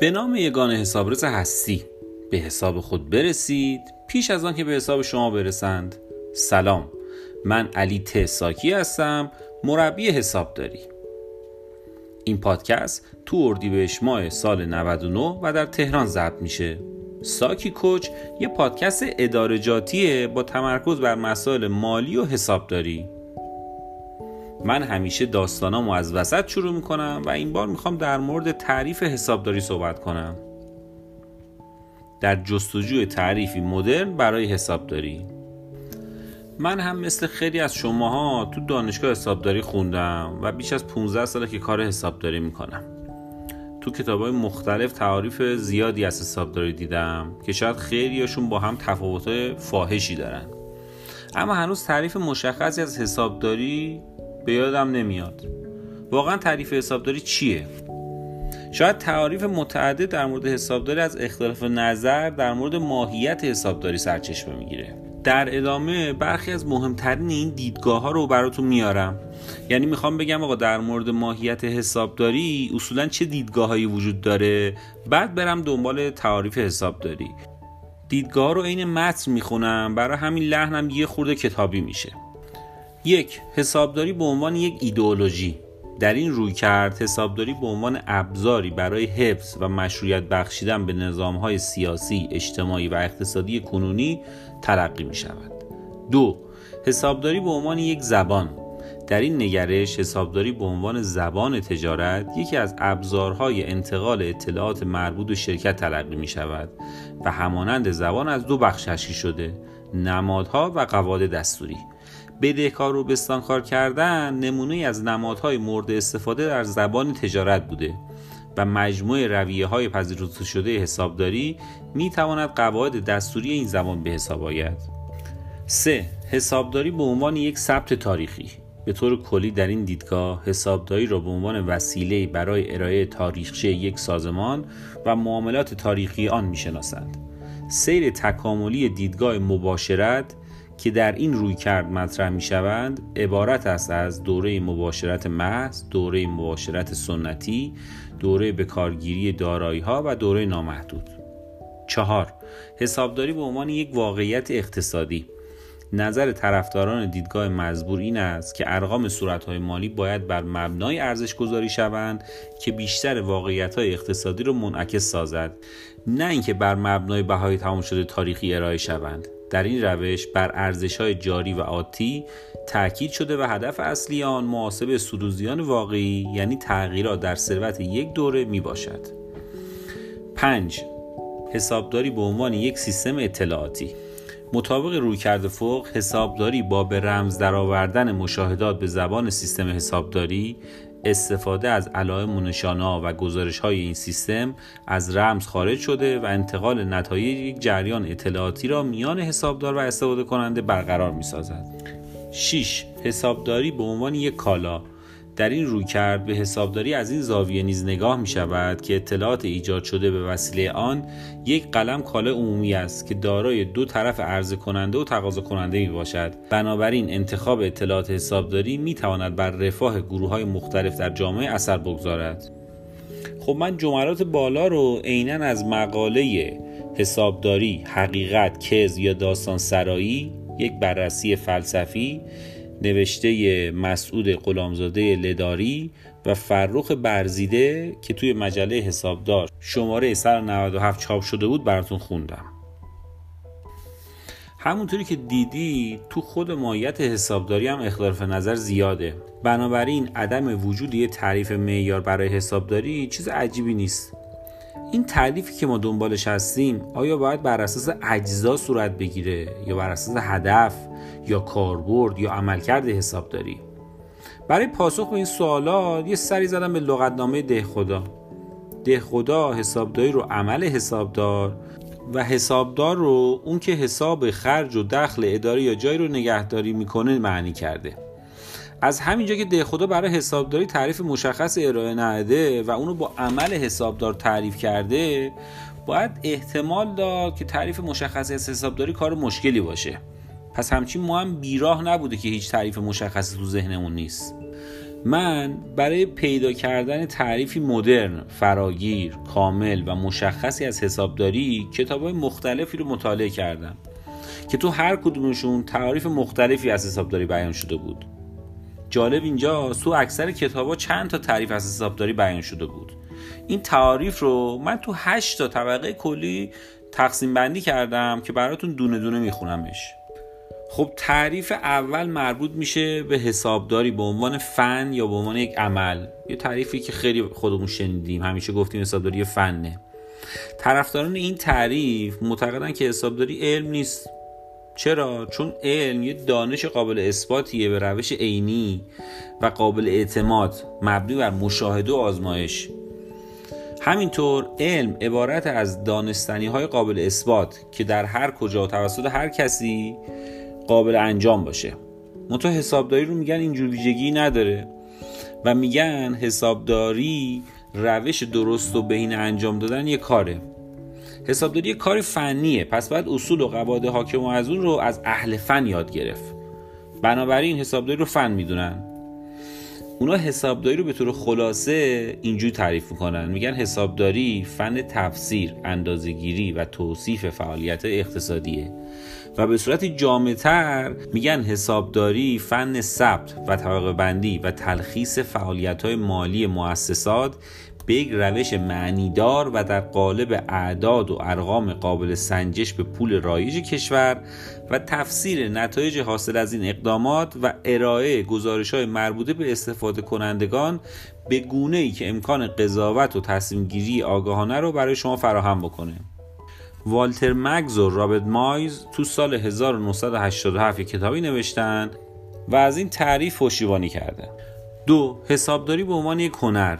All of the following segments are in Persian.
به نام یگان حسابرس هستی. به حساب خود برسید. پیش از آن که به حساب شما برسند. سلام. من علی تساکی هستم. مربی حسابداری این پادکست تو اردیبهشت ماه سال 99 و در تهران ضبط میشه. ساکی کوچ یه پادکست ادارجاتیه با تمرکز بر مسائل مالی و حسابداری من همیشه داستانامو از وسط شروع می‌کنم و این بار می‌خوام در مورد تعریف حسابداری صحبت کنم. در جستجوی تعریفی مدرن برای حسابداری. من هم مثل خیلی از شماها تو دانشگاه حسابداری خوندم و بیش از 15 ساله که کار حسابداری می‌کنم. تو کتاب های مختلف تعاریف زیادی از حسابداری دیدم که شاید خیلیاشون با هم تفاوت فاحشی دارن. اما هنوز تعریف مشخصی از حسابداری به یادم نمیاد. واقعا تعریف حسابداری چیه؟ شاید تعاریف متعدد در مورد حسابداری از اختلاف نظر در مورد ماهیت حسابداری سرچشمه می‌گیره. در ادامه برخی از مهمترین این دیدگاه ها رو براتون میارم. یعنی می‌خوام بگم آقا در مورد ماهیت حسابداری اصولا چه دیدگاه هایی وجود داره؟ بعد برم دنبال تعاریف حسابداری. دیدگاه رو عین متن می‌خونم. برای همین لحنم یه خورده کتابی میشه. یک حسابداری به عنوان یک ایدئولوژی. در این روی کرد حسابداری به عنوان ابزاری برای حفظ و مشروعیت بخشیدن به نظامهای سیاسی، اجتماعی و اقتصادی کنونی تلقی می شود. دو حسابداری به عنوان یک زبان. در این نگرش حسابداری به عنوان زبان تجارت یکی از ابزارهای انتقال اطلاعات مربوط به شرکت تلقی می شود و همانند زبان از دو بخش تشکیل شده نمادها و قواعد دستوری. بدهکار رو بستانکار کردن نمونه از نمادهای مورد استفاده در زبان تجارت بوده و مجموع رویه های پذیرفته شده حسابداری می تواند قواعد دستوری این زبان به حساب آید 3. حسابداری به عنوان یک ثبت تاریخی به طور کلی در این دیدگاه حسابداری را به عنوان وسیله برای ارائه تاریخچه یک سازمان و معاملات تاریخی آن می‌شناسند سیر تکاملی دیدگاه مباشرت که در این روی کرد مطرح می شوند عبارت است از دوره مباشرت محض، دوره مباشرت سنتی، دوره بکارگیری دارایی ها و دوره نامحدود. چهار حسابداری به عنوان یک واقعیت اقتصادی نظر طرفداران دیدگاه مزبور این است که ارقام صورتهای مالی باید بر مبنای ارزش گذاری شوند که بیشتر واقعیت های اقتصادی را منعکس سازد نه اینکه بر مبنای بهای تمام شده تاریخی ارائه شوند در این روش بر ارزش های جاری و آتی تاکید شده و هدف اصلی آن محاسب سودوزیان واقعی یعنی تغییرات در ثروت یک دوره می باشد 5. حسابداری به عنوان یک سیستم اطلاعاتی مطابق رویکرد فوق حسابداری با به رمز درآوردن مشاهدات به زبان سیستم حسابداری استفاده از علائم و نشانه و گزارش های این سیستم از رمز خارج شده و انتقال نتایج یک جریان اطلاعاتی را میان حسابدار و استفاده کننده برقرار می سازد. 6. حسابداری به عنوان یک کالا در این روی کرد به حسابداری از این زاویه نیز نگاه می شود که اطلاعات ایجاد شده به وسیله آن یک قلم کالا عمومی است که دارای دو طرف عرضه کننده و تقاضا کننده می باشد بنابراین انتخاب اطلاعات حسابداری می تواند بر رفاه گروه های مختلف در جامعه اثر بگذارد. خب من جملات بالا رو عینا از مقاله حسابداری حقیقت کز یا داستان سرایی یک بررسی فلسفی نوشته مسعود غلامزاده لداری و فرخ برزیده که توی مجله حسابدار. شماره 197 چاپ شده بود براتون خوندم. همونطوری که دیدی تو خود ماهیت حسابداری هم اختلاف نظر زیاده. بنابراین عدم وجود یه تعریف معیار برای حسابداری چیز عجیبی نیست. این تعریفی که ما دنبالش هستیم آیا باید بر اساس اجزا صورت بگیره یا بر اساس هدف؟ یا کاربرد یا عملکرد حسابداری. برای پاسخ به این سوالات یه سری زدم به لغتنامه ده خدا. ده خدا حسابداری رو عمل حسابدار و حسابدار رو اون که حساب خرج و دخل اداری یا جایی رو نگهداری می‌کنه معنی کرده. از همینجا که ده خدا برای حسابداری تعریف مشخص ارائه نهده و اونو با عمل حسابدار تعریف کرده باید احتمال داد که تعریف مشخصی از حسابداری کار مشکلی باشه. پس همچین ما هم بیراه نبوده که هیچ تعریف مشخصی تو ذهنمون نیست. من برای پیدا کردن تعریفی مدرن، فراگیر، کامل و مشخصی از حسابداری کتاب های مختلفی رو مطالعه کردم که تو هر کدومشون تعریف مختلفی از حسابداری بیان شده بود. جالب اینجا تو اکثر کتابا چند تا تعریف از حسابداری بیان شده بود. این تعریف رو من تو هشت تا طبقه کلی تقسیم بندی کردم که براتون دونه دونه میخونمش خب تعریف اول مربوط میشه به حسابداری به عنوان فن یا به عنوان یک عمل. یه تعریفی که خیلی خودمون شنیدیم. همیشه گفتیم حسابداری فنه. طرفداران این تعریف معتقدن که حسابداری علم نیست. چرا؟ چون علم یه دانش قابل اثباتیه به روش عینی و قابل اعتماد مبنی بر مشاهده و آزمایش. همینطور علم عبارت از دانستنی های قابل اثبات که در هر کجا توسط هر کسی قابل انجام باشه. منتها حسابداری رو میگن اینجور ویژگی نداره. و میگن حسابداری روش درست و بهین انجام دادن یه کاره. حسابداری یه کار فنیه. پس باید اصول و قواعد حاکم و از اون رو از اهل فن یاد گرفت. بنابراین حسابداری رو فن می‌دونن. اونا حسابداری رو به طور خلاصه اینجور تعریف می‌کنن. میگن حسابداری فن تفسیر، اندازگیری و توصیف فعالیت اقتصادیه. و به صورت جامعتر میگن حسابداری فن ثبت و طبقه بندی و تلخیص فعالیت های مالی مؤسسات به یک روش معنیدار و در قالب اعداد و ارقام قابل سنجش به پول رایج کشور و تفسیر نتایج حاصل از این اقدامات و ارائه گزارش های مربوطه به استفاده کنندگان به گونه ای که امکان قضاوت و تصمیم گیری آگاهانه رو برای شما فراهم بکنه. والتر مگز و رابرت مایز تو سال 1987 کتابی نوشتن و از این تعریف پشتیبانی کرده. دو حسابداری به عنوان یک هنر.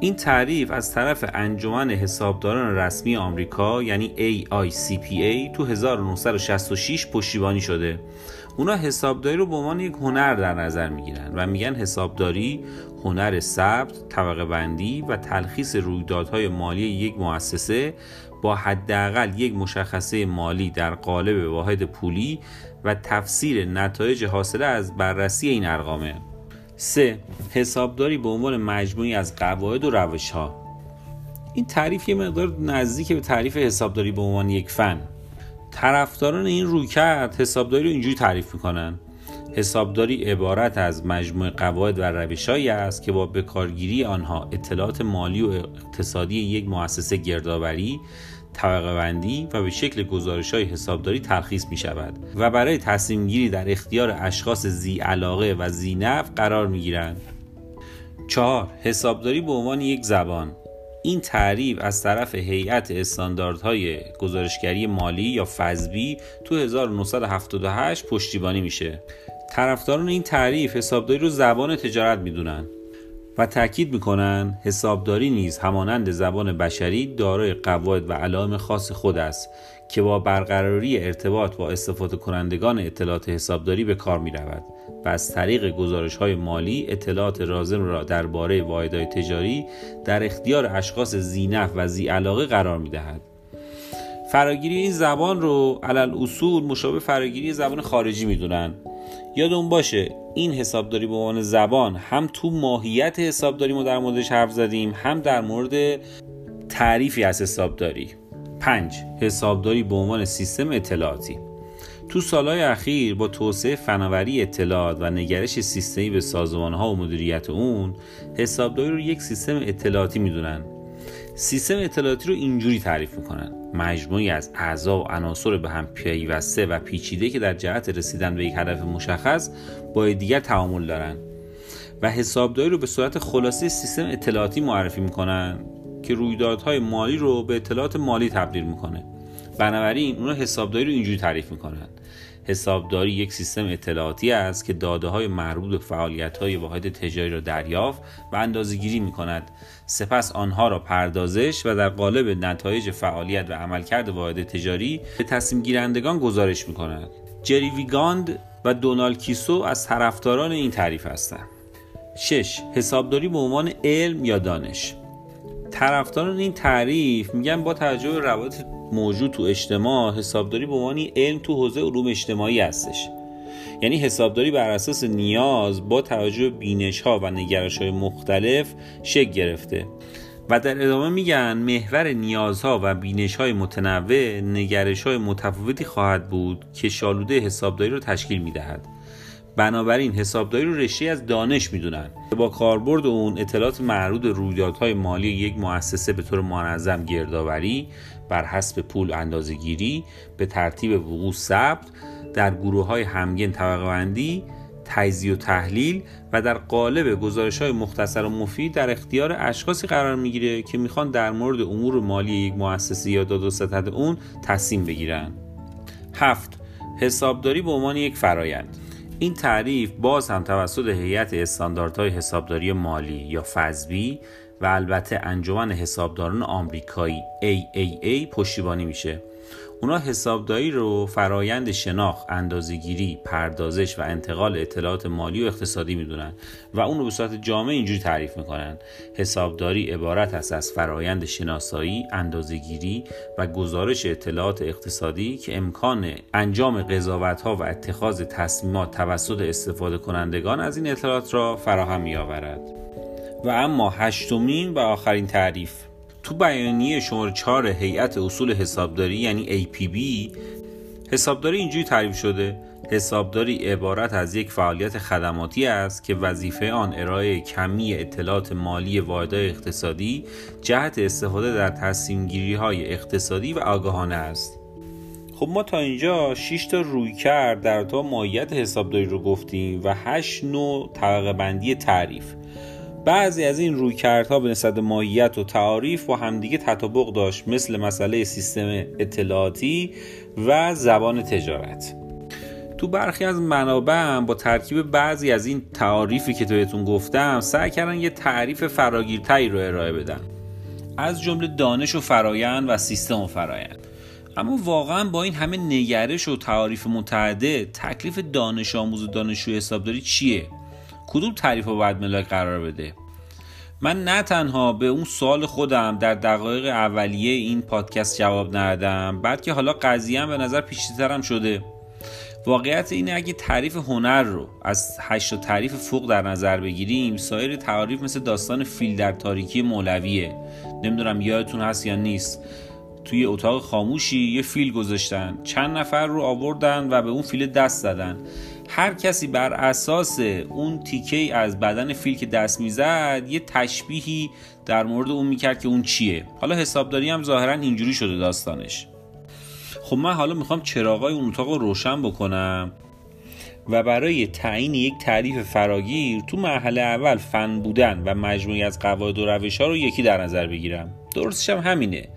این تعریف از طرف انجمن حسابداران رسمی آمریکا یعنی AICPA تو 1966 پشتیبانی شده. اونا حسابداری رو به عنوان یک هنر در نظر می‌گیرن و میگن حسابداری هنر ثبت، طبقه بندی و تلخیص رویدادهای مالی یک مؤسسه با حداقل یک مشخصه مالی در قالب واحد پولی و تفسیر نتایج حاصله از بررسی این ارقامه. 3. حسابداری به عنوان مجموعی از قواعد و روش ها این تعریف یه مقدار نزدیک به تعریف حسابداری به عنوان یک فن. طرفداران این رویکرد حسابداری رو اینجوری تعریف می‌کنن. حسابداری عبارت از مجموعه قواعد و روشهایی است که با بکارگیری آنها اطلاعات مالی و اقتصادی یک مؤسسه گردآوری طبقه بندی و به شکل گزارش های حسابداری تلخیص می شود و برای تصمیم گیری در اختیار اشخاص زی علاقه و زی نف قرار می گیرند. چهار حسابداری به عنوان یک زبان این تعریف از طرف هیئت استانداردهای گزارشگری مالی یا فزبی تو 1978 پشتیبانی میشه طرفداران این تعریف حسابداری رو زبان تجارت می‌دونن و تاکید می‌کنن حسابداری نیز همانند زبان بشری دارای قواعد و علائم خاص خود است که با برقراری ارتباط با استفاده کنندگان اطلاعات حسابداری به کار می رود و از طریق گزارش های مالی اطلاعات رازم را درباره واحدهای تجاری در اختیار اشخاص زینف و زی علاقه قرار می دهد. فراگیری این زبان رو علل اصول مشابه فراگیری زبان خارجی می‌دونن یادون باشه این حسابداری به عنوان زبان هم تو ماهیت حسابداری ما در موردش حرف زدیم هم در مورد تعریفی از حسابداری. پنج حسابداری به عنوان سیستم اطلاعاتی. تو سالهای اخیر با توسعه فناوری اطلاعات و نگرش سیستمی به سازمانها و مدیریت اون حسابداری رو یک سیستم اطلاعاتی می‌دونن. سیستم اطلاعاتی رو اینجوری تعریف می‌کنن. مجموعی از اعضا و عناصر به هم پیوسته و پیچیده که در جهت رسیدن به یک هدف مشخص با دیگر تعامل دارن و حسابداری رو به صورت خلاصه سیستم اطلاعاتی معرفی می‌کنن که رویدادهای مالی رو به اطلاعات مالی تبدیل می‌کنه. بنابراین اونا حسابداری رو اینجوری تعریف می‌کنن. حسابداری یک سیستم اطلاعاتی است که داده های مربوط به فعالیت های واحد تجاری را دریافت و اندازه گیری می کند سپس آنها را پردازش و در قالب نتایج فعالیت و عملکرد واحد تجاری به تصمیم گیرندگان گزارش می کند جری ویگاند و دونالد کیسو از طرفداران این تعریف هستند. 6. حسابداری به عنوان علم یا دانش؟ طرفداران این تعریف میگن با توجه به موجود تو اجتماع حسابداری به عنوان علم تو حوزه علوم اجتماعی هستش. یعنی حسابداری بر اساس نیاز با توجه به بینش ها و نگرش های مختلف شکل گرفته. و در ادامه میگن محور نیازها و بینش های متنوع نگرش های متفاوتی خواهد بود که شالوده حسابداری رو تشکیل می‌دهد. بنابراین حسابداری رو رشته از دانش می‌دونن. با کاربرد اون اطلاعات معروض رویدادهای مالی یک مؤسسه به طور منظم گردآوری بر حسب پول اندازهگیری به ترتیب وقوع ثبت در گروه های همگن طبقه تجزیه و تحلیل و در قالب گزارش های مختصر و مفید در اختیار اشخاصی قرار می‌گیره که می‌خوان در مورد امور مالی یک مؤسسه یا داد و ستد اون تصمیم بگیرن. هفت حسابداری به عنوان یک فرایند. این تعریف باز هم توسط هیئت استانداردهای حسابداری مالی یا فزبی و البته انجمن حسابداران آمریکایی AAA پشتیبانی میشه. اونا حسابداری رو فرایند شناخت، اندازهگیری، پردازش و انتقال اطلاعات مالی و اقتصادی می‌دونن و اون رو به صورت جامع اینجوری تعریف می‌کنن حسابداری عبارت است از فرایند شناسایی، اندازهگیری و گزارش اطلاعات اقتصادی که امکان انجام قضاوت ها و اتخاذ تصمیمات توسط استفاده کنندگان از این اطلاعات را فراهم میآورد. و اما هشتمین و آخرین تعریف تو بیانیه شماره 4 هیئت اصول حسابداری یعنی APB حسابداری اینجوری تعریف شده. حسابداری عبارت از یک فعالیت خدماتی است که وظیفه آن ارائه کمی اطلاعات مالی واحدهای اقتصادی جهت استفاده در تصمیم گیری های اقتصادی و آگاهانه است. خب ما تا اینجا 6 تا روی کرد در تا ماهیت حسابداری رو گفتیم و 8 نوع طبقه بندی تعریف. بعضی از این رویکردها به نسبت ماهیت و تعاریف با همدیگه تطابق داشت مثل مسئله سیستم اطلاعاتی و زبان تجارت. تو برخی از منابع هم با ترکیب بعضی از این تعاریفی که بهتون گفتم سعی کردن یه تعریف فراگیرتری رو ارائه بدن. از جمله دانش و فرایند و سیستم و فرایند. اما واقعا با این همه نگرش و تعاریف متعدد تکلیف دانش آموز و دانشجوی حسابداری چیه؟ کدوم تعریف رو باید ملاک قرار بده؟ من نه تنها به اون سوال خودم در دقایق اولیه این پادکست جواب ندادم بلکه حالا قضیه به نظر پیچیده‌ترم شده. واقعیت اینه اگه تعریف هنر رو از هشت تعریف فوق در نظر بگیریم سایر تعریف مثل داستان فیل در تاریکی مولویه. نمی‌دونم یادتون هست یا نیست. توی اتاق خاموشی یه فیل گذاشتن. چند نفر رو آوردن و به اون فیل دست زدن. هر کسی بر اساس اون تیکه از بدن فیل که دست می‌زد یه تشبیهی در مورد اون می‌کرد که اون چیه. حالا حسابداری هم ظاهرا اینجوری شده داستانش. خب من حالا می‌خوام چراغای اون اتاق رو روشن بکنم و برای تعیین یک تعریف فراگیر تو مرحله اول فن بودن و مجموعی از قواعد و روش ها رو یکی در نظر بگیرم. درستش هم همینه.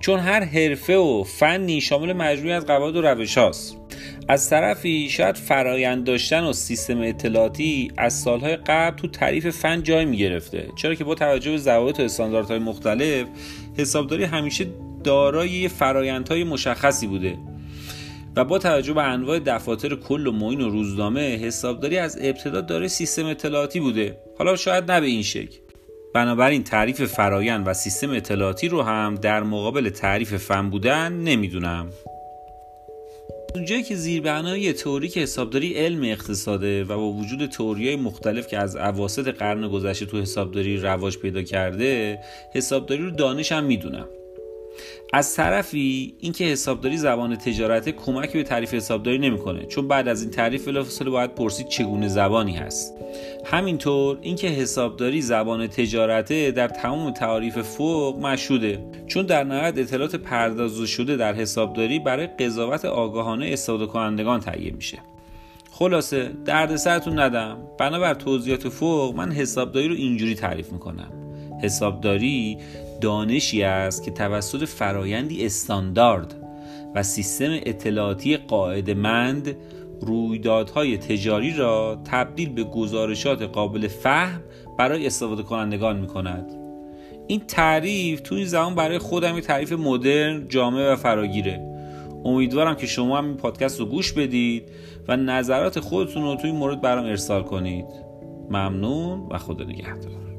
چون هر حرفه و فنی شامل مجموعی از قواعد و روش هاست از طرفی شاید فرایند داشتن و سیستم اطلاعاتی از سالهای قبل تو تعریف فن جای می گرفته چرا که با توجه به ضوابط و استانداردهای مختلف حسابداری همیشه دارای فرایندهای مشخصی بوده. و با توجه به انواع دفاتر کل و معین و روزنامه حسابداری از ابتدا داره سیستم اطلاعاتی بوده. حالا شاید نه به این شکل. بنابراین تعریف فرایند و سیستم اطلاعاتی رو هم در مقابل تعریف فن بودن نمی‌دونم. اونجایی که زیربنای تئوریک حسابداری علم اقتصاده و با وجود تئوریای مختلف که از اواسط قرن گذشته تو حسابداری رواج پیدا کرده حسابداری رو دانش هم می‌دونم. از طرفی اینکه حسابداری زبان تجارت کمک به تعریف حسابداری نمی‌کنه چون بعد از این تعریف بلافاصله باید پرسید چگونه زبانی هست. همینطور اینکه حسابداری زبان تجارته در تمام تعاریف فوق مشهوده چون در نهایت اطلاعات پردازه شده در حسابداری برای قضاوت آگاهانه استفاده کنندگان تهیه میشه. خلاصه دردسرتون ندم. بنابر توضیحات فوق من حسابداری رو اینجوری تعریف می‌کنم. حسابداری دانشی است که توسط فرایندی استاندارد و سیستم اطلاعاتی قاعدمند رویدادهای تجاری را تبدیل به گزارشات قابل فهم برای استفاده کنندگان می کند این تعریف تو این زمان برای خودم یه تعریف مدرن جامع و فراگیره. امیدوارم که شما هم این پادکست رو گوش بدید و نظرات خودتون رو توی مورد برام ارسال کنید. ممنون و خدا نگهدار.